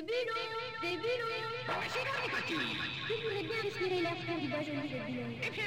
Des bulots Des bulots les petits Je voudrais bien respirer l'air du bas de. Eh bien,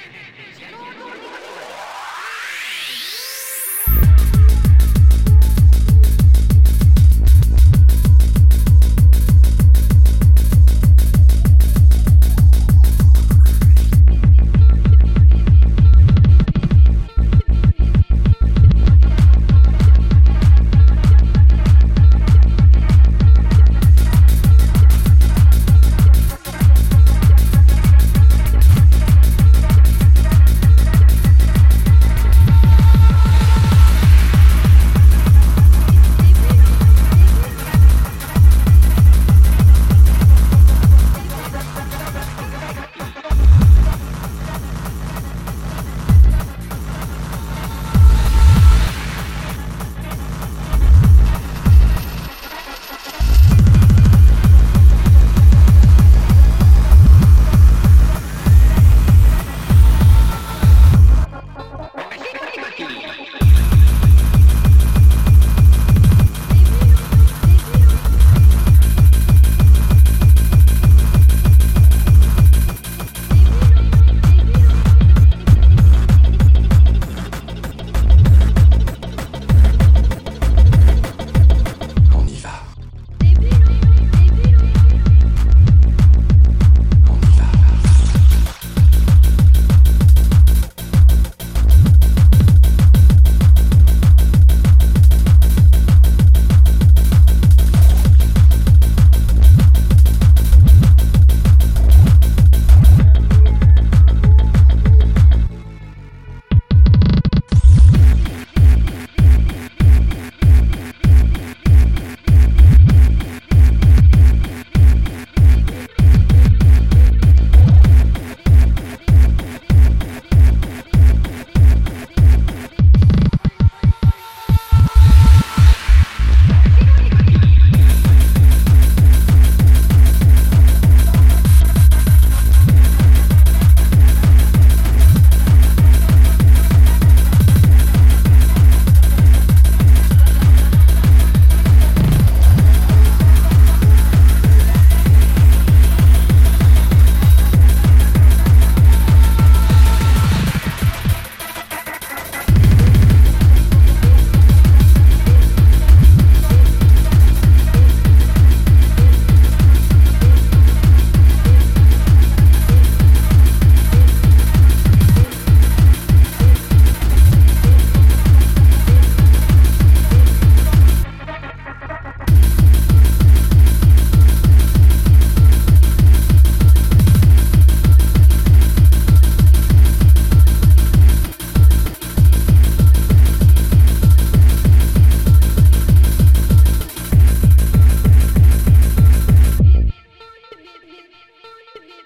Kentucky.